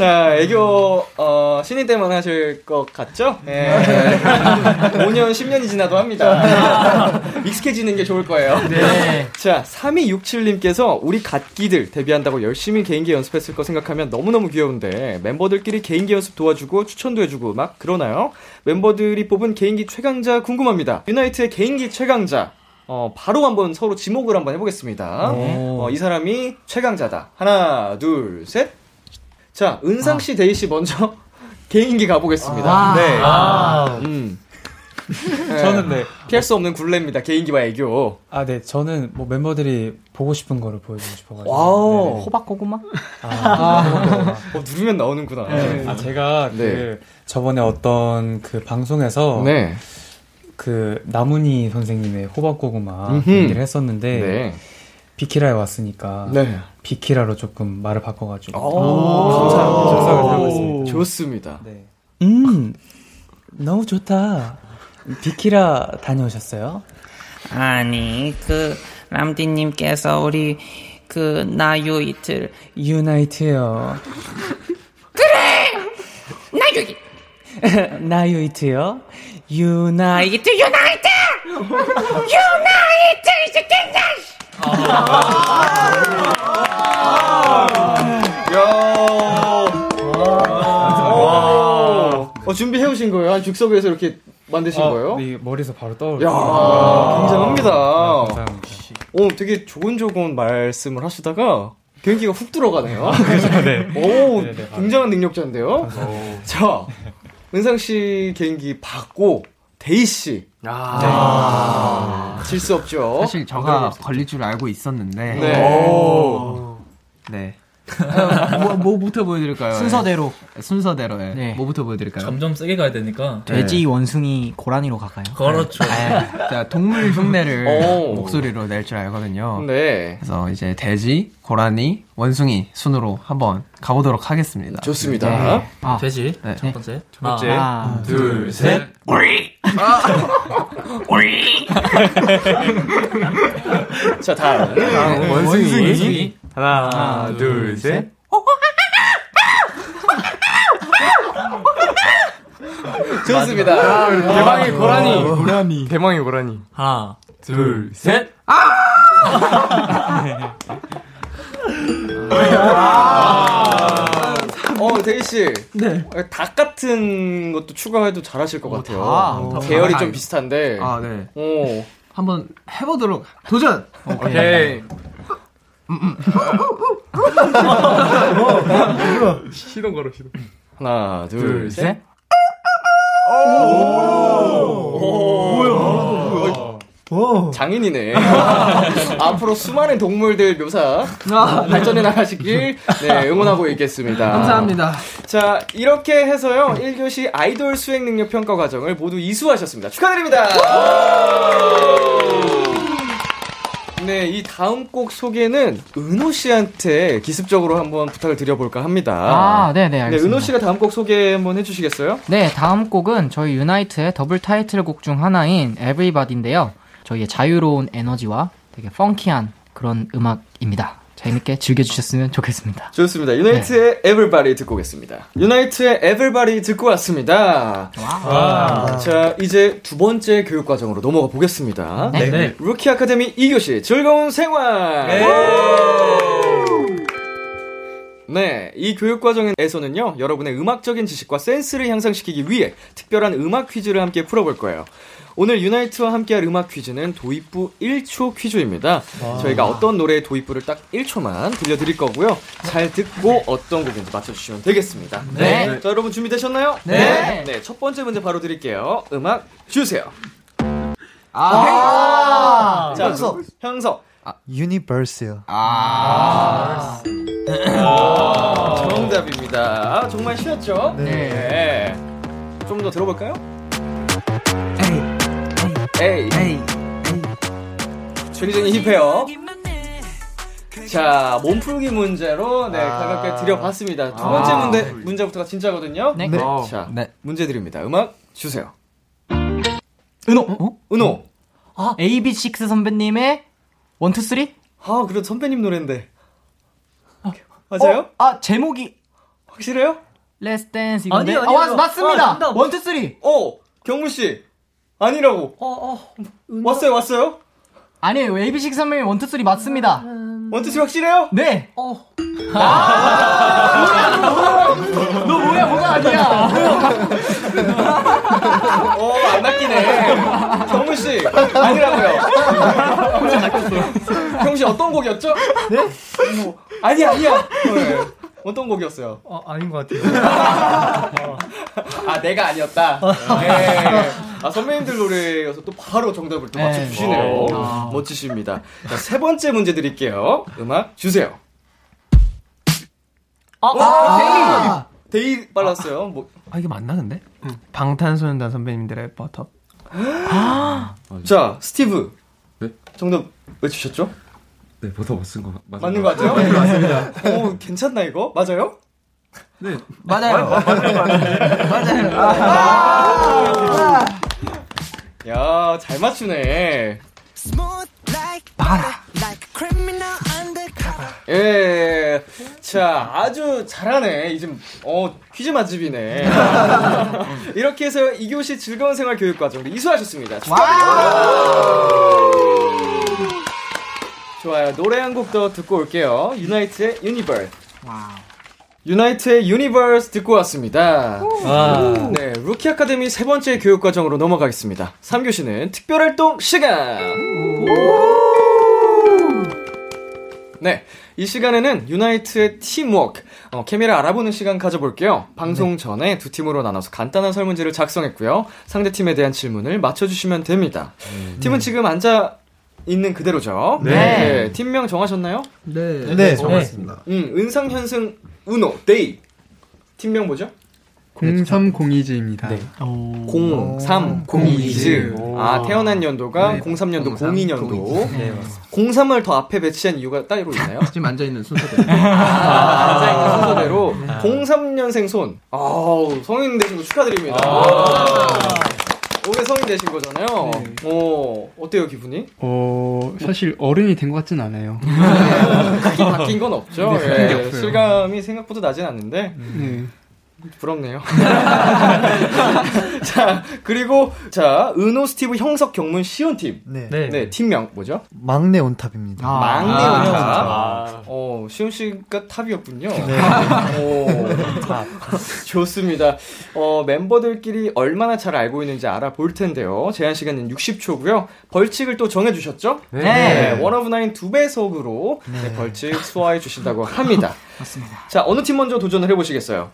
자, 애교, 어, 신인 때만 하실 것 같죠? 예. 5년, 10년이 지나도 합니다. 익숙해지는 게 좋을 거예요. 네. 자, 3267님께서 우리 갓기들 데뷔한다고 열심히 개인기 연습했을 거 생각하면 너무너무 귀여운데 멤버들끼리 개인기 연습 도와주고 추천도 해주고 막 그러나요? 멤버들이 뽑은 개인기 최강자 궁금합니다. 유나이트의 개인기 최강자. 어, 바로 한번 서로 지목을 한번 해보겠습니다. 어, 이 사람이 최강자다. 하나, 둘, 셋. 자, 은상 씨, 데이 씨 먼저 개인기 가보겠습니다. 아. 네. 아. 음. 저는 네. 피할 수 없는 굴레입니다. 개인기와 애교. 아, 네. 저는 뭐 멤버들이 보고 싶은 거를 보여주고 싶어가지고. Wow. 네. 호박 고구마? 아, 어, 누르면 나오는구나. 네. 아, 제가 네. 그 저번에 어떤 그 방송에서 네. 그 나문희 선생님의 호박고구마. 얘기를 했었는데 네. 비키라에 왔으니까 네. 비키라로 조금 말을 바꿔가지고 오, 감사합니다. 있습니다. 좋습니다. 네. 음 너무 좋다. 비키라 다녀오셨어요? 아니, 그, 람디님께서 우리, 그, 나유 이틀. 유나이트요. 나유 이 나유이트요? 유나이트. 나이트, 유나이트! 유나이트 이제 캔다! 와. 어, 준비해 오신 거예요? 한 즉석에서 이렇게 만드신 거예요? 네, 머리에서 바로 떠오르. 야, 굉장합니다. 아, 감사합니다. 오, 되게 조곤조곤 말씀을 하시다가 개인기가 훅 들어가네요. 네. 오, 네, 네, 굉장한 능력자인데요. 자, 은상 씨 개인기 받고 데이 씨. 아, 질수 없죠. 사실 저가 걸릴 줄 알고 있었는데. 네. 오. 네. 어, 뭐, 뭐부터 보여드릴까요? 순서대로. 네. 순서대로, 예. 네. 뭐부터 보여드릴까요? 점점 세게 가야 되니까. 돼지, 원숭이, 고라니로 갈까요? 그렇죠. 자, 동물 흉내를 오. 목소리로 낼 줄 알거든요. 네. 그래서 이제 돼지, 고라니, 원숭이 순으로 한번 가보도록 하겠습니다. 좋습니다. 네. 아, 돼지. 네. 첫 번째. 두 번째. 하나, 둘, 셋. 자, 다음. 원숭이. 원숭이. 하나, 둘, 셋. 좋습니다. 대망의 고라니. 고라니. 대망의 고라니. 하나, 둘, 셋. 어, 데이씨. 네. 닭 같은 것도 추가해도 잘하실 것 같아요. 닭. 계열이 닭. 좀 비슷한데. 아, 네. 오. 한번 해보도록 도전. 오케이. 시동 걸어 시동. 하나, 둘, 둘, 셋. 셋. 오. 장인이네. 앞으로 수많은 동물들 묘사 발전해 나가시길 네, 응원하고 있겠습니다. 감사합니다. 자, 이렇게 해서요. 1교시 아이돌 수행 능력 평가 과정을 모두 이수하셨습니다. 축하드립니다. 네, 이 다음 곡 소개는 은호 씨한테 기습적으로 한번 부탁을 드려볼까 합니다. 아, 네네, 네, 알겠습니다. 은호 씨가 다음 곡 소개 한번 해주시겠어요? 네, 다음 곡은 저희 유나이트의 더블 타이틀곡 중 하나인 Everybody인데요. 저희의 자유로운 에너지와 되게 펑키한 그런 음악입니다. 재밌게 즐겨주셨으면 좋겠습니다. 좋습니다. 유나이트의 Everybody 듣고 오겠습니다. 유나이트의 Everybody 듣고 왔습니다. 와. 자, 이제 두 번째 교육 과정으로 넘어가 보겠습니다. 네. 네. 루키 아카데미 2교시 즐거운 생활. 네, 이 교육 과정에서는요, 여러분의 음악적인 지식과 센스를 향상시키기 위해 특별한 음악 퀴즈를 함께 풀어볼 거예요. 오늘 유나이트와 함께할 음악 퀴즈는 도입부 1초 퀴즈입니다. 와. 저희가 어떤 노래의 도입부를 딱 1초만 들려드릴 거고요. 잘 듣고 어떤 곡인지 맞춰주시면 되겠습니다. 네. 자, 여러분 준비되셨나요? 네. 네, 첫 번째 문제 바로 드릴게요. 음악 주세요. 아, 자, 형석. 형석. 유니버스요. 아. 아, 정답입니다. 아, 정말 쉬웠죠? 네. 좀 더 들어볼까요? 에이. 에이. 굉장히 힙해요. 자, 몸풀기 문제로 네, 가볍게 드려봤습니다. 두 번째 아. 문제, 문제부터가 진짜거든요. 네. 네. 네. 자, 네. 문제 드립니다. 음악 주세요. 은호! 은호! 아, AB6IX 선배님의 One Two Three? 아, 그래도 선배님 노래인데. 맞아요? 아, 제목이 확실해요? Let's Dance 이건데. 아니요, 아, 아니요. 맞, 맞습니다. 아, 정답. One Two Three. 어, 경문 씨. 아니라고. 왔어요, 왔어요? 아니에요. AB6IX 선배님 One Two Three 맞습니다. One Two Three 확실해요? 네. 어. 아, 너 뭐야, 뭐가 아니야. 어, 안 낚이네. 경문 씨. 아니라고요. 경문 씨 어떤 곡이었죠? 네? 뭐, 아니야, 아니야. 네. 어떤 곡이었어요? 어, 아닌 것 같아요. 아, 내가 아니었다. 네. 아, 선배님들 노래여서 또 바로 정답을 또 네. 맞춰주시네요. 아. 멋지십니다. 자, 세 번째 문제 드릴게요. 음악 주세요. 아, 데이! 데이 빨랐어요. 뭐. 아 이게 맞나 근데? 방탄소년단 선배님들의 버터. 자, 스티브. 네? 정답 외주셨죠? 네, 버터 맞은 거 맞, 맞는 것 같아요? 네, 맞습니다. 오, 괜찮나, 이거? 맞아요? 네. 맞아요. 맞아요. 아. 야, 잘 맞추네. 봐라. 예. 자, 아주 잘하네. 이제, 어, 퀴즈 맛집이네. 이렇게 해서 2교시 즐거운 생활 교육 과정을 이수하셨습니다. 축하드립니다. 좋아요. 노래 한 곡 더 듣고 올게요. 유나이트의 Universe. 유나이트의 Universe 듣고 왔습니다. 와. 네, 루키 아카데미 세 번째 교육 과정으로 넘어가겠습니다. 3교시는 특별 활동 시간! 네, 이 시간에는 유나이트의 팀워크, 어, 케미를 알아보는 시간 가져볼게요. 방송 전에 두 팀으로 나눠서 간단한 설문지를 작성했고요. 상대 팀에 대한 질문을 맞춰주시면 됩니다. 팀은 지금 앉아 있는 그대로죠. 네. 팀명 정하셨나요? 네. 네, 정했습니다. 음, 은상, 현승, 은호, 데이. 팀명 뭐죠? 0302즈입니다. 네. 0302즈. 아, 태어난 연도가 03년도, 02년도. 네, 03을 더 앞에 배치한 이유가 따로 있나요? 지금 앉아 있는 순서대로. 아, 앉아있는 순서대로 03년생 손. 아우, 성인 되신 거 축하드립니다. 올해 성인 되신 거잖아요. 오, 어때요, 기분이? 어, 사실 어른이 된 것 같진 않아요. 크게 바뀐 건 없죠. 네, 예. 실감이 생각보다 나진 않는데. 네. 부럽네요. 자, 그리고, 자, 은호, 스티브, 형석, 경문, 시온 팀. 네. 네. 팀명 뭐죠? 막내 on top입니다. 막내 아, on top. 아. 어, 시온 씨가 top이었군요. 네. 오, top. 좋습니다. 어, 멤버들끼리 얼마나 잘 알고 있는지 알아볼 텐데요. 제한 시간은 60초고요. 벌칙을 또 정해 주셨죠? 네. One of Nine 두 배속으로 네, 벌칙 소화해 주신다고 합니다. 맞습니다. 자, 어느 팀 먼저 도전을 해 보시겠어요?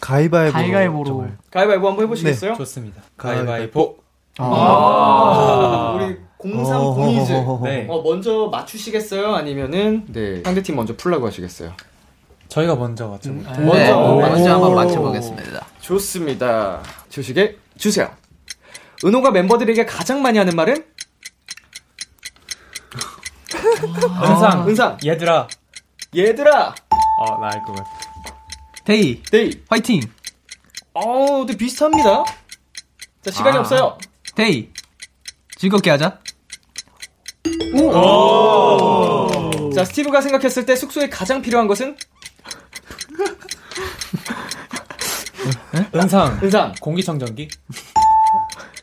가위바위보. 가위바위보로. 가위바위보 한번 해보시겠어요? 좋습니다. 가위바위보. 아. 아, 우리 0302즈. 어허허허허. 네. 어, 먼저 맞추시겠어요? 아니면은, 네, 상대팀 먼저 풀라고 하시겠어요? 저희가 먼저 맞춰볼게요. 음. 먼저, 네, 먼저 한번 오. 맞춰보겠습니다. 좋습니다. 주시게 주세요. 은호가 멤버들에게 가장 많이 하는 말은? 은상. 은상. 얘들아. 얘들아. 어, 나 알 것 같아. 데이. 데이. 화이팅. 어, 네, 비슷합니다. 자, 시간이 아. 없어요. 데이. 즐겁게 하자. 오. 자, 스티브가 생각했을 때 숙소에 가장 필요한 것은? 은상. 은상. 공기청정기.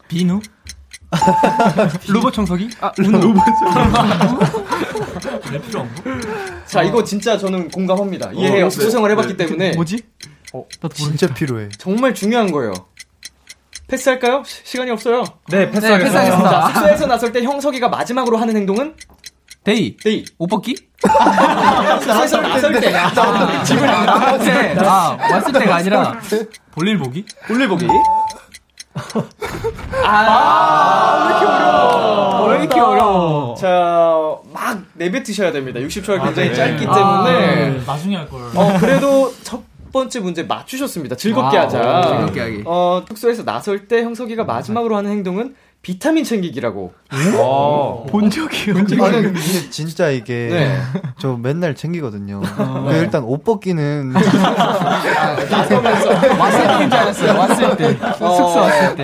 비누. 로봇 청소기? 아. 로봇 왜 필요한 거? 자, 이거 진짜 저는 공감합니다. 이해해요. 어, 수생을 네. 해봤기 네. 때문에. 뭐지? 어, 진짜 필요해. 정말 중요한 거예요. 패스할까요? 시, 시간이 없어요. 네, 패스하겠습니다. 네, 패스하겠습니다. 자, 숙소에서 나설 때 형석이가 마지막으로 하는 행동은? 데이. 데이. 옷 벗기? 숙소에서 나설 때. 아, 집을 나갈 때. 아, 왔을 때가 아니라. 볼일 보기? 볼일 보기. 아, 왜 이렇게 어려워? 왜 이렇게 어려워? 자, 막 내뱉으셔야 됩니다. 60초가 굉장히 네. 짧기 아, 때문에. 나중에 할 걸. 어, 그래도 첫 번째 문제 맞추셨습니다. 즐겁게 와, 하자. 즐겁게 하기. 어, 숙소에서 나설 때 형석이가 마지막으로 하는 행동은 비타민 챙기기라고. 어. 본 적이요. 아니, 근데 진짜 이게 네. 저 맨날 챙기거든요. 그 일단 옷 벗기는 나서면서 왔을 때인 줄 알았어요. 왔을 때. 숙소 왔을 때.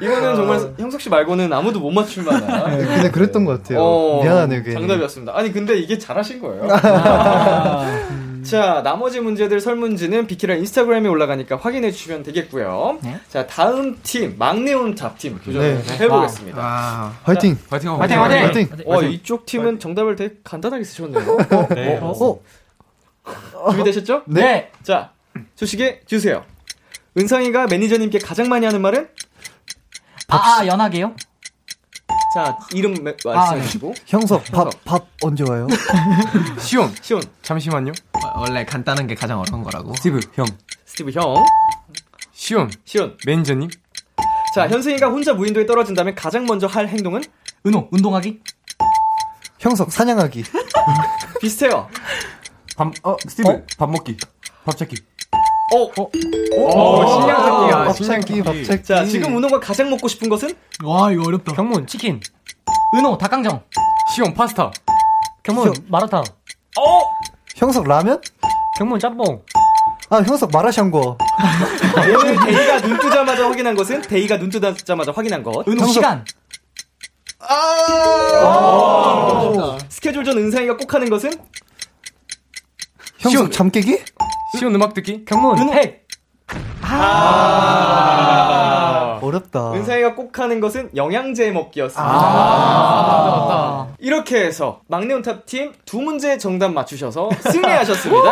이거는 정말 형석 씨 말고는 아무도 못 맞출 만한. 네, 근데 그랬던 것 같아요. 어, 미안하네요, 괜히. 정답이었습니다. 아니 근데 이게 잘하신 거예요. 자 나머지 문제들 설문지는 비키라 인스타그램에 올라가니까 확인해 주시면 되겠고요. 네. 자 다음 팀 막내 온탑 팀 도전을 네. 해보겠습니다. 아, 화이팅! 화이팅 화이팅, 화이팅! 화이팅! 어 이쪽 팀은 정답을 되게 간단하게 쓰셨네요. 네. 어, 어. 준비되셨죠? 네. 자 주시게 주세요. 은성이가 매니저님께 가장 많이 하는 말은? 아, 아, 연하게요? 자 이름 매- 말씀해 주시고 형석, 밥, 밥 언제 와요? 시온. 시온 잠시만요. 어, 원래 간단한 게 가장 어려운 거라고. 스티브, 형. 스티브 형 시온. 시온 매니저님. 자 현승이가 혼자 무인도에 떨어진다면 가장 먼저 할 행동은? 은호, 운동하기? 형석, 사냥하기. 비슷해요. 밥, 어, 스티브. 밥 먹기. 밥 찾기. 어, 어, 오, 식량 찾기야. 밥 찾기, 밥 찾기. 자, 지금 은호가 가장 먹고 싶은 것은? 와, 이거 어렵다. 경문, 치킨. 은호, 닭강정. 시온, 파스타. 경문 마라탕. 어! 형석, 라면? 경문 짬뽕. 아, 형석, 마라샹궈. 오늘 데이가 눈 뜨자마자 확인한 것은? 데이가 눈 뜨자마자 확인한 것. 은호, 시간. 아! 스케줄 전 은상이가 꼭 하는 것은? 형석, 잠 깨기? 시온 음악 듣기. 경문 은호. 핵. 아. 어렵다. 은상이가 꼭 하는 것은 영양제 먹기였습니다. 아. 이렇게 해서 막내 on top 팀 두 문제 정답 맞추셔서 승리하셨습니다.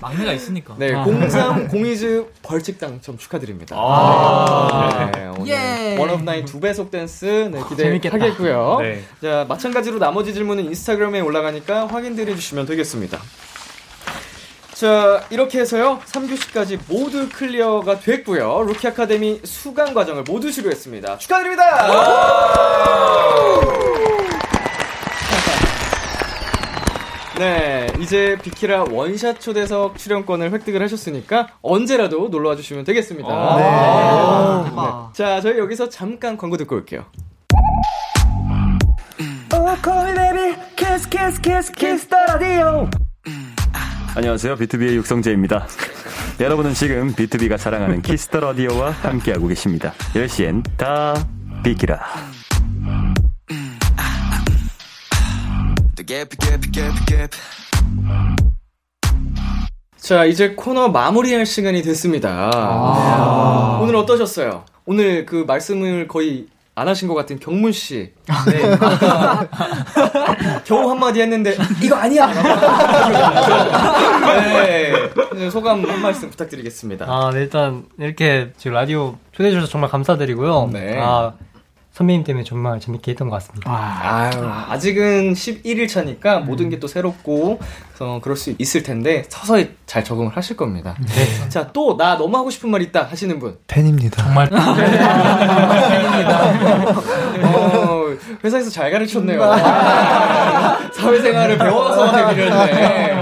막내가 있으니까. 네, 아. 0302즈 벌칙 당첨 축하드립니다. 아. 네, 오늘 예. One of Nine 두 배속 댄스 네. 기대하겠고요. 네. 자, 마찬가지로 나머지 질문은 인스타그램에 올라가니까 확인들해 주시면 되겠습니다. 자, 이렇게 해서요. 3교시까지 모두 클리어가 됐고요. 루키 아카데미 수강 과정을 모두 수료했습니다. 축하드립니다. 네, 이제 비키라 원샷 초대석 출연권을 획득을 하셨으니까 언제라도 놀러와 주시면 되겠습니다. 아, 네. 대박. 자, 저희 여기서 잠깐 광고 듣고 올게요. 안녕하세요. BTOB의 육성재입니다. 여러분은 지금 BTOB가 사랑하는 Kiss the Radio와 함께하고 계십니다. 10시엔 다 비키라. 자, 이제 코너 마무리할 시간이 됐습니다. 아. 오늘 어떠셨어요? 오늘 그 말씀을 거의 안 하신 것 같은 경문 씨. 네. 겨우 한마디 했는데, 이거 아니야! 네. 소감 한 말씀 부탁드리겠습니다. 아, 네, 일단 이렇게 지금 라디오 초대해 주셔서 정말 감사드리고요. 네. 아, 선배님 때문에 정말 재밌게 했던 것 같습니다. 아유, 아직은 11일 차니까 모든 게 또 새롭고, 그래서 그럴 수 있을 텐데, 서서히 잘 적응을 하실 겁니다. 자, 또 나 너무 하고 싶은 말 있다 하시는 분. 팬입니다. 정말. 어, 회사에서 잘 가르쳤네요. 아, 사회생활을 배워서 데뷔를 했네.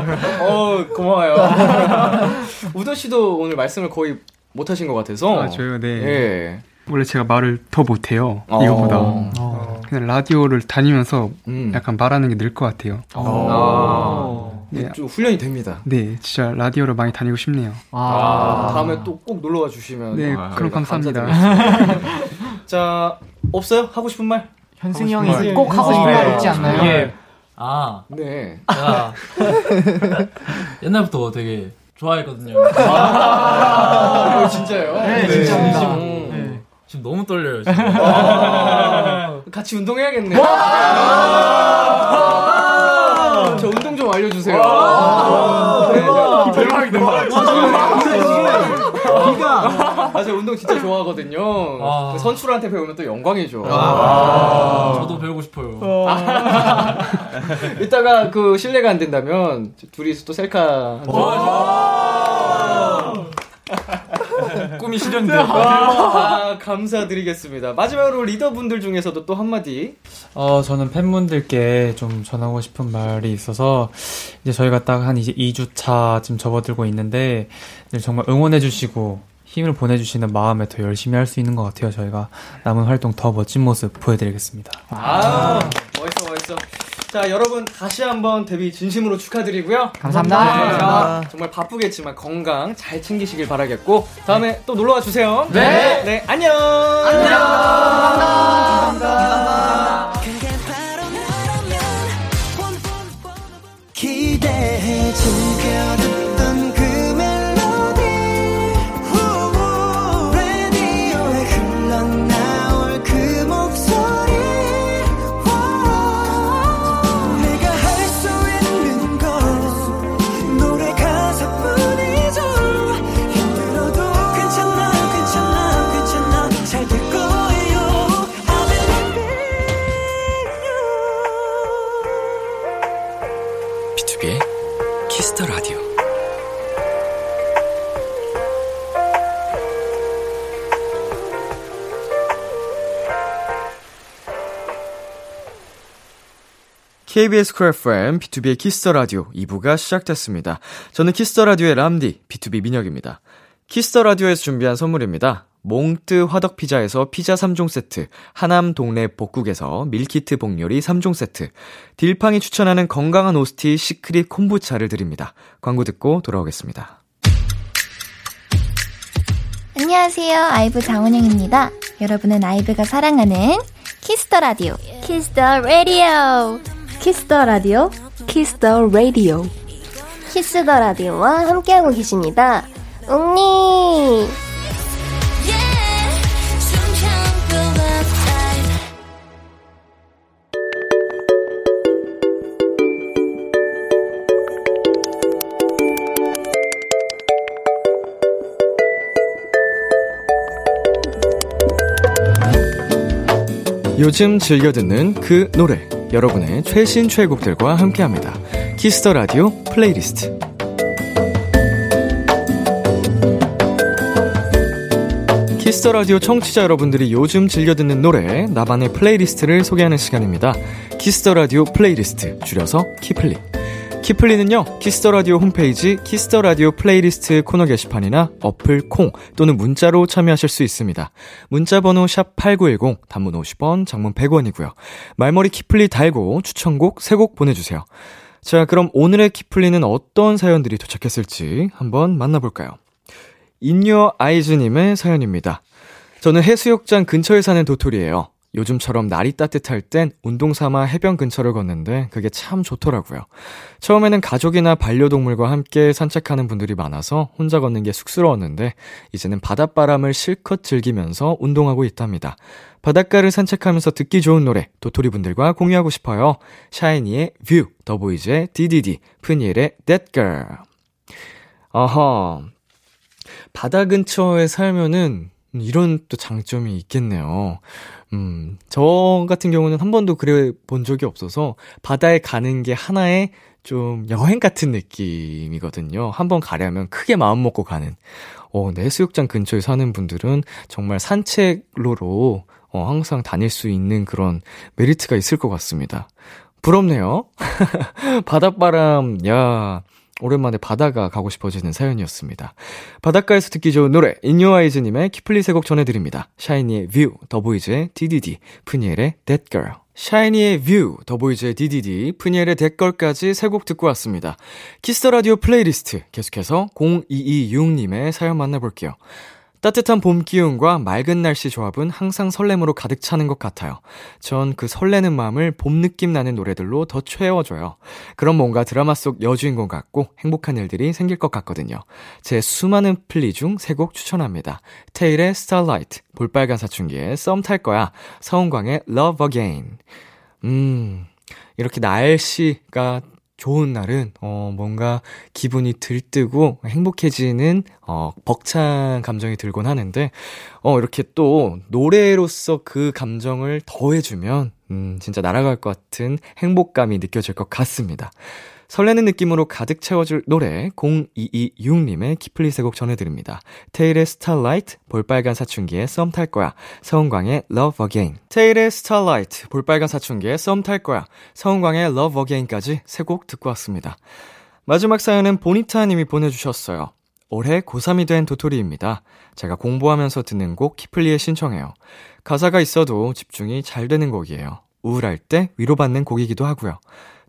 어, 고마워요. 우도 씨도 오늘 말씀을 거의 못 하신 것 같아서. 아, 저요, 네. 예. 원래 제가 말을 더 못해요. 어. 이거보다. 어. 그냥 라디오를 다니면서 음. 약간 말하는 게 늘 것 같아요. 어. 네. 좀 훈련이 됩니다. 네, 진짜 라디오를 많이 다니고 싶네요. 아, 다음에 또 꼭 놀러와 주시면. 네, 아, 그럼 감사합니다. 자, 없어요? 하고 싶은 말? 현승이 형이 말. 꼭 하고 싶은 말 있지 않나요? 예. 아, 네. 제가 옛날부터 되게 좋아했거든요. 아, 진짜요? 네, 네. 진짜입니다. 지금, 너무 떨려요. 지금. 아, 같이 운동해야겠네. 저 운동 좀 알려주세요. 네, 저- 대박이다. 기가. 아, 저 운동 진짜 좋아하거든요. 아. 선출한테 배우면 또 영광이죠. 아. 저도 배우고 싶어요. 아. 이따가 그 실례가 안 된다면 둘이서 또 셀카. 꿈이 실현돼요. 아, 감사드리겠습니다. 마지막으로 리더분들 중에서도 또 한마디. 어, 저는 팬분들께 좀 전하고 싶은 말이 있어서, 이제 저희가 딱 한 이제 2주차 지금 접어들고 있는데, 정말 응원해주시고, 힘을 보내주시는 마음에 더 열심히 할 수 있는 것 같아요. 저희가 남은 활동 더 멋진 모습 보여드리겠습니다. 아, 멋있어, 멋있어. 자, 여러분 다시 한번 데뷔 진심으로 축하드리고요. 감사합니다. 네, 자, 정말 바쁘겠지만 건강 잘 챙기시길 바라겠고 다음에 또 놀러 와 주세요. 네. 네, 안녕. 기대해 KBS Cool FM, B2B의 키스터 라디오 2부가 시작됐습니다. 저는 Kiss the Radio의 람디, BTOB 민혁입니다. Kiss the Radio에서 준비한 선물입니다. 몽뜨 화덕 피자에서 피자 3종 세트, 하남 동네 복국에서 밀키트 복요리 3종 세트, 딜팡이 추천하는 건강한 오스티 secret 콤부차를 드립니다. 광고 듣고 돌아오겠습니다. 안녕하세요. 아이브 장원영입니다. 여러분은 아이브가 사랑하는 키스터 라디오. 키스터 라디오. 키스터 라디오. 키스터 라디오. Kiss the Radio와 함께하고 계십니다. 웅니. 요즘 즐겨 듣는 그 노래, 여러분의 최신 최애곡들과 함께합니다. Kiss the Radio playlist. Kiss the Radio 청취자 여러분들이 요즘 즐겨 듣는 노래, 나만의 playlist를 소개하는 시간입니다. Kiss the Radio playlist, 줄여서 키플리. 키플리는요, Kiss the Radio 홈페이지 Kiss the Radio playlist 코너 게시판이나 어플 콩 또는 문자로 참여하실 수 있습니다. 문자 번호 샵 8910, 단문 50원, 장문 100원이고요. 말머리 키플리 달고 추천곡 3곡 보내 주세요. 자, 그럼 오늘의 키플리는 어떤 사연들이 도착했을지 한번 만나볼까요? 인유어 아이즈님의 사연입니다. 저는 해수욕장 근처에 사는 도토리예요. 요즘처럼 날이 따뜻할 땐 운동 삼아 해변 근처를 걷는데 그게 참 좋더라고요. 처음에는 가족이나 반려동물과 함께 산책하는 분들이 많아서 혼자 걷는 게 쑥스러웠는데 이제는 바닷바람을 실컷 즐기면서 운동하고 있답니다. 바닷가를 산책하면서 듣기 좋은 노래 도토리 분들과 공유하고 싶어요. 샤이니의 View, 더보이즈의 DDD, 프니엘의 That Girl. 어허. 바다 근처에 살면은 이런 또 장점이 있겠네요. 음, 저 같은 경우는 한 번도 그래 본 적이 없어서 바다에 가는 게 하나의 좀 여행 같은 느낌이거든요. 한 번 가려면 크게 마음 먹고 가는. 어, 내 해수욕장 근처에 사는 분들은 정말 산책로로 어, 항상 다닐 수 있는 그런 메리트가 있을 것 같습니다. 부럽네요. 바닷바람, 야, 오랜만에 바다가 가고 싶어지는 사연이었습니다. 바닷가에서 듣기 좋은 노래, In Your Eyes님의 키플리 세곡 전해드립니다. 샤이니의 View, 더보이즈의 DDD, 프니엘의 That Girl. 샤이니의 View, 더보이즈의 DDD, 프니엘의 Girl까지 세 곡 듣고 왔습니다. Kiss the Radio playlist 계속해서 0226님의 사연 만나볼게요. 따뜻한 봄 기운과 맑은 날씨 조합은 항상 설렘으로 가득 차는 것 같아요. 전 그 설레는 마음을 봄 느낌 나는 노래들로 더 채워줘요. 그럼 뭔가 드라마 속 여주인공 같고 행복한 일들이 생길 것 같거든요. 제 수많은 플리 중 세 곡 추천합니다. 태일의 Starlight, 볼빨간 사춘기의 썸 탈 거야, 서은광의 Love Again. 음, 이렇게 날씨가 좋은 날은, 어, 뭔가 기분이 들뜨고 행복해지는, 어, 벅찬 감정이 들곤 하는데, 어, 이렇게 또 노래로서 그 감정을 더해 주면, 음, 진짜 날아갈 것 같은 행복감이 느껴질 것 같습니다. 설레는 느낌으로 가득 채워줄 노래 0226님의 키플리 세곡 전해드립니다. 태일의 Starlight, 볼빨간 사춘기의 썸 탈 거야, 서은광의 Love Again. 태일의 Starlight, 볼빨간 사춘기의 썸 탈 거야, 서은광의 Love Again까지 세 곡 듣고 왔습니다. 마지막 사연은 보니타님이 보내주셨어요. 올해 고3이 된 도토리입니다. 제가 공부하면서 듣는 곡 키플리에 신청해요. 가사가 있어도 집중이 잘 되는 곡이에요. 우울할 때 위로받는 곡이기도 하고요.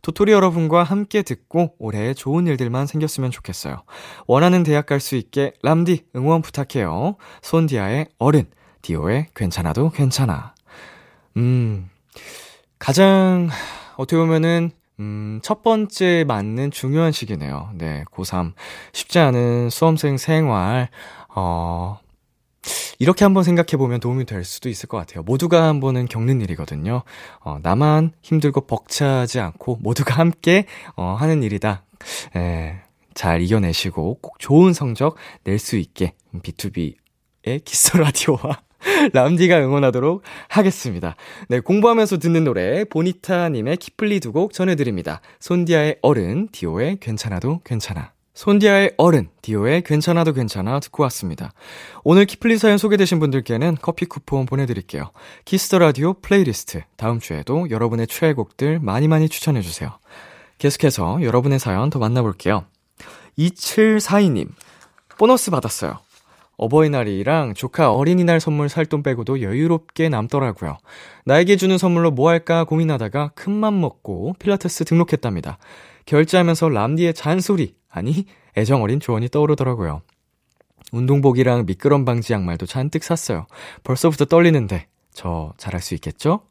도토리 여러분과 함께 듣고 올해 좋은 일들만 생겼으면 좋겠어요. 원하는 대학 갈 수 있게 람디 응원 부탁해요. 손디아의 어른, 디오의 괜찮아도 괜찮아. 음, 가장 어떻게 보면은 음, 첫 번째 맞는 중요한 시기네요. 네, 고3. 쉽지 않은 수험생 생활, 어, 이렇게 한번 생각해 보면 도움이 될 수도 있을 것 같아요. 모두가 한 번은 겪는 일이거든요. 어, 나만 힘들고 벅차지 않고 모두가 함께, 어, 하는 일이다. 에, 잘 이겨내시고 꼭 좋은 성적 낼 수 있게 비투비의 키스 더 라디오와 람디가 응원하도록 하겠습니다. 네, 공부하면서 듣는 노래 보니타님의 키플리 두 곡 전해드립니다. 손디아의 어른, 디오의 괜찮아도 괜찮아. 손디아의 어른, 디오의 괜찮아도 괜찮아 듣고 왔습니다. 오늘 키플리 사연 소개되신 분들께는 커피 쿠폰 보내드릴게요. 키스 더 라디오 플레이리스트 다음 주에도 여러분의 최애곡들 많이 많이 추천해주세요. 계속해서 여러분의 사연 더 만나볼게요. 2742님, 보너스 받았어요. 어버이날이랑 조카 어린이날 선물 살 돈 빼고도 여유롭게 남더라고요. 나에게 주는 선물로 뭐 할까 고민하다가 큰맘 먹고 필라테스 등록했답니다. 결제하면서 람디의 잔소리, 아니, 애정 어린 조언이 떠오르더라고요. 운동복이랑 미끄럼 방지 양말도 잔뜩 샀어요. 벌써부터 떨리는데, 저 잘할 수 있겠죠?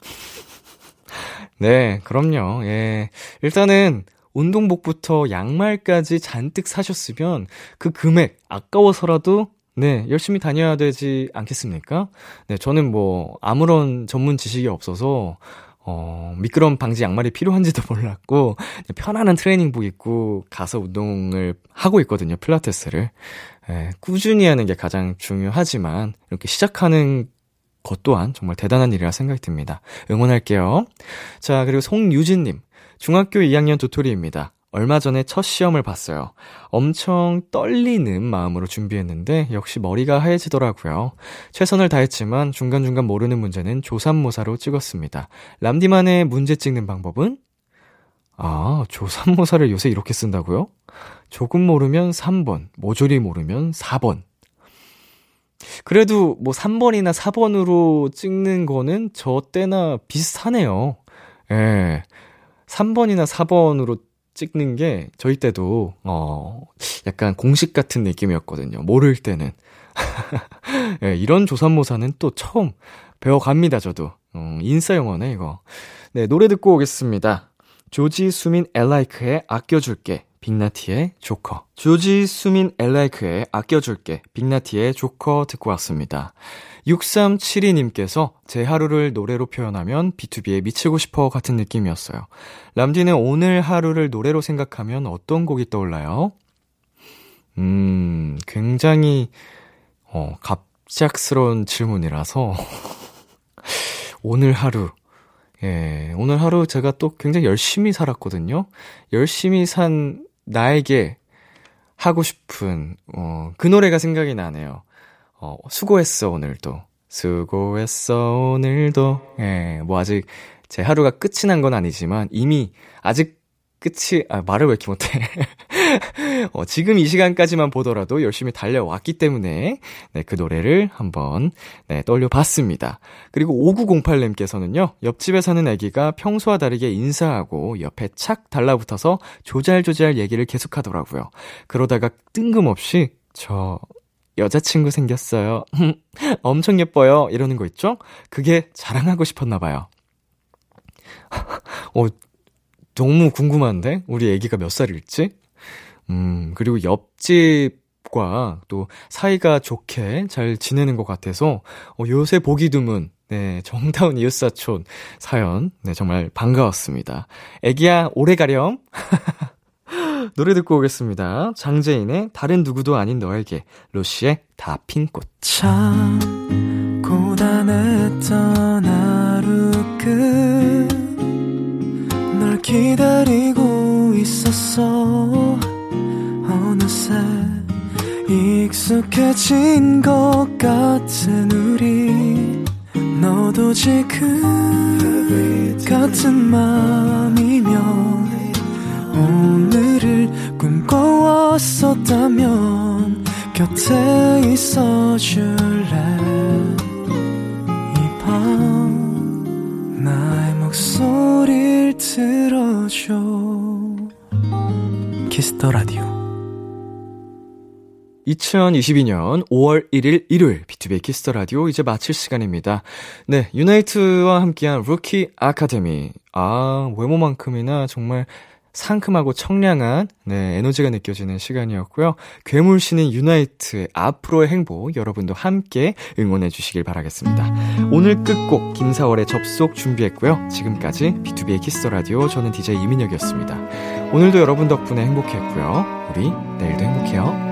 네, 그럼요. 예. 일단은, 운동복부터 양말까지 잔뜩 사셨으면 그 금액 아까워서라도 네, 열심히 다녀야 되지 않겠습니까? 네, 저는 뭐 아무런 전문 지식이 없어서 어, 미끄럼 방지 양말이 필요한지도 몰랐고 편안한 트레이닝복 입고 가서 운동을 하고 있거든요. 필라테스를. 예, 꾸준히 하는 게 가장 중요하지만 이렇게 시작하는 것 또한 정말 대단한 일이라 생각이 듭니다. 응원할게요. 자, 그리고 송유진님. 중학교 2학년 도토리입니다. 얼마 전에 첫 시험을 봤어요. 엄청 떨리는 마음으로 준비했는데 역시 머리가 하얘지더라고요. 최선을 다했지만 중간중간 모르는 문제는 조삼모사로 찍었습니다. 람디만의 문제 찍는 방법은? 아, 조삼모사를 요새 이렇게 쓴다고요? 조금 모르면 3번, 모조리 모르면 4번. 그래도 뭐 3번이나 4번으로 찍는 거는 저 때나 비슷하네요. 예. 3번이나 4번으로 찍는 게 저희 때도 어 약간 공식 같은 느낌이었거든요. 모를 때는 예, 이런 조삼모사는 또 처음 배워갑니다, 저도. 어, 인싸 영어네, 이거. 네, 노래 듣고 오겠습니다. 조지 수민 엘라이크의 아껴줄게. 빅나티의 조커. 조지 수민 엘라이크의 아껴줄게. 빅나티의 조커 듣고 왔습니다. 6372님께서 제 하루를 노래로 표현하면 B2B에 미치고 싶어 같은 느낌이었어요. 람디는 오늘 하루를 노래로 생각하면 어떤 곡이 떠올라요? 음, 굉장히, 어, 갑작스러운 질문이라서. 오늘 하루. 예, 오늘 하루 제가 또 굉장히 열심히 살았거든요. 열심히 산 나에게 하고 싶은, 어, 그 노래가 생각이 나네요. 어, 수고했어, 오늘도. 수고했어, 오늘도. 예, 뭐 아직 제 하루가 끝이 난 건 아니지만 이미 아직 끝이, 아, 말을 왜 이렇게 못해. 어, 지금 이 시간까지만 보더라도 열심히 달려왔기 때문에, 네, 그 노래를 한번, 네, 떠올려봤습니다. 그리고 5908님께서는요, 옆집에 사는 아기가 평소와 다르게 인사하고 옆에 착 달라붙어서 조잘조잘 얘기를 계속 하더라고요. 그러다가 뜬금없이, 저, 여자친구 생겼어요. 엄청 예뻐요. 이러는 거 있죠? 그게 자랑하고 싶었나 봐요. 어, 너무 궁금한데? 우리 애기가 몇 살일지? 음, 그리고 옆집과 또 사이가 좋게 잘 지내는 것 같아서, 어, 요새 보기 드문, 네, 정다운 이웃사촌 사연, 네, 정말 반가웠습니다. 애기야, 오래 가렴. 노래 듣고 오겠습니다. 장재인의 다른 누구도 아닌 너에게, 로시의 다 핀 꽃. 참 고단했던 하루 끝널 기다리고 있었어 어느새 익숙해진 것 같은 우리 너도 지금 같은 맘이면 오늘을 꿈꿔왔었다면 곁에 있어 줄래 이 밤 나의 목소리를 들어줘 키스 더 라디오 2022년 5월 1일 일요일 비투비 키스 더 라디오 이제 마칠 시간입니다. 네, 유나이트와 함께한 루키 아카데미. 아, 외모만큼이나 정말 상큼하고 청량한 네, 에너지가 느껴지는 시간이었고요. 괴물 신인 유나이트의 앞으로의 행복 여러분도 함께 응원해 주시길 바라겠습니다. 오늘 끝곡 김사월의 접속 준비했고요. 지금까지 비투비의 키스 더 라디오 저는 DJ 이민혁이었습니다. 오늘도 여러분 덕분에 행복했고요. 우리 내일도 행복해요.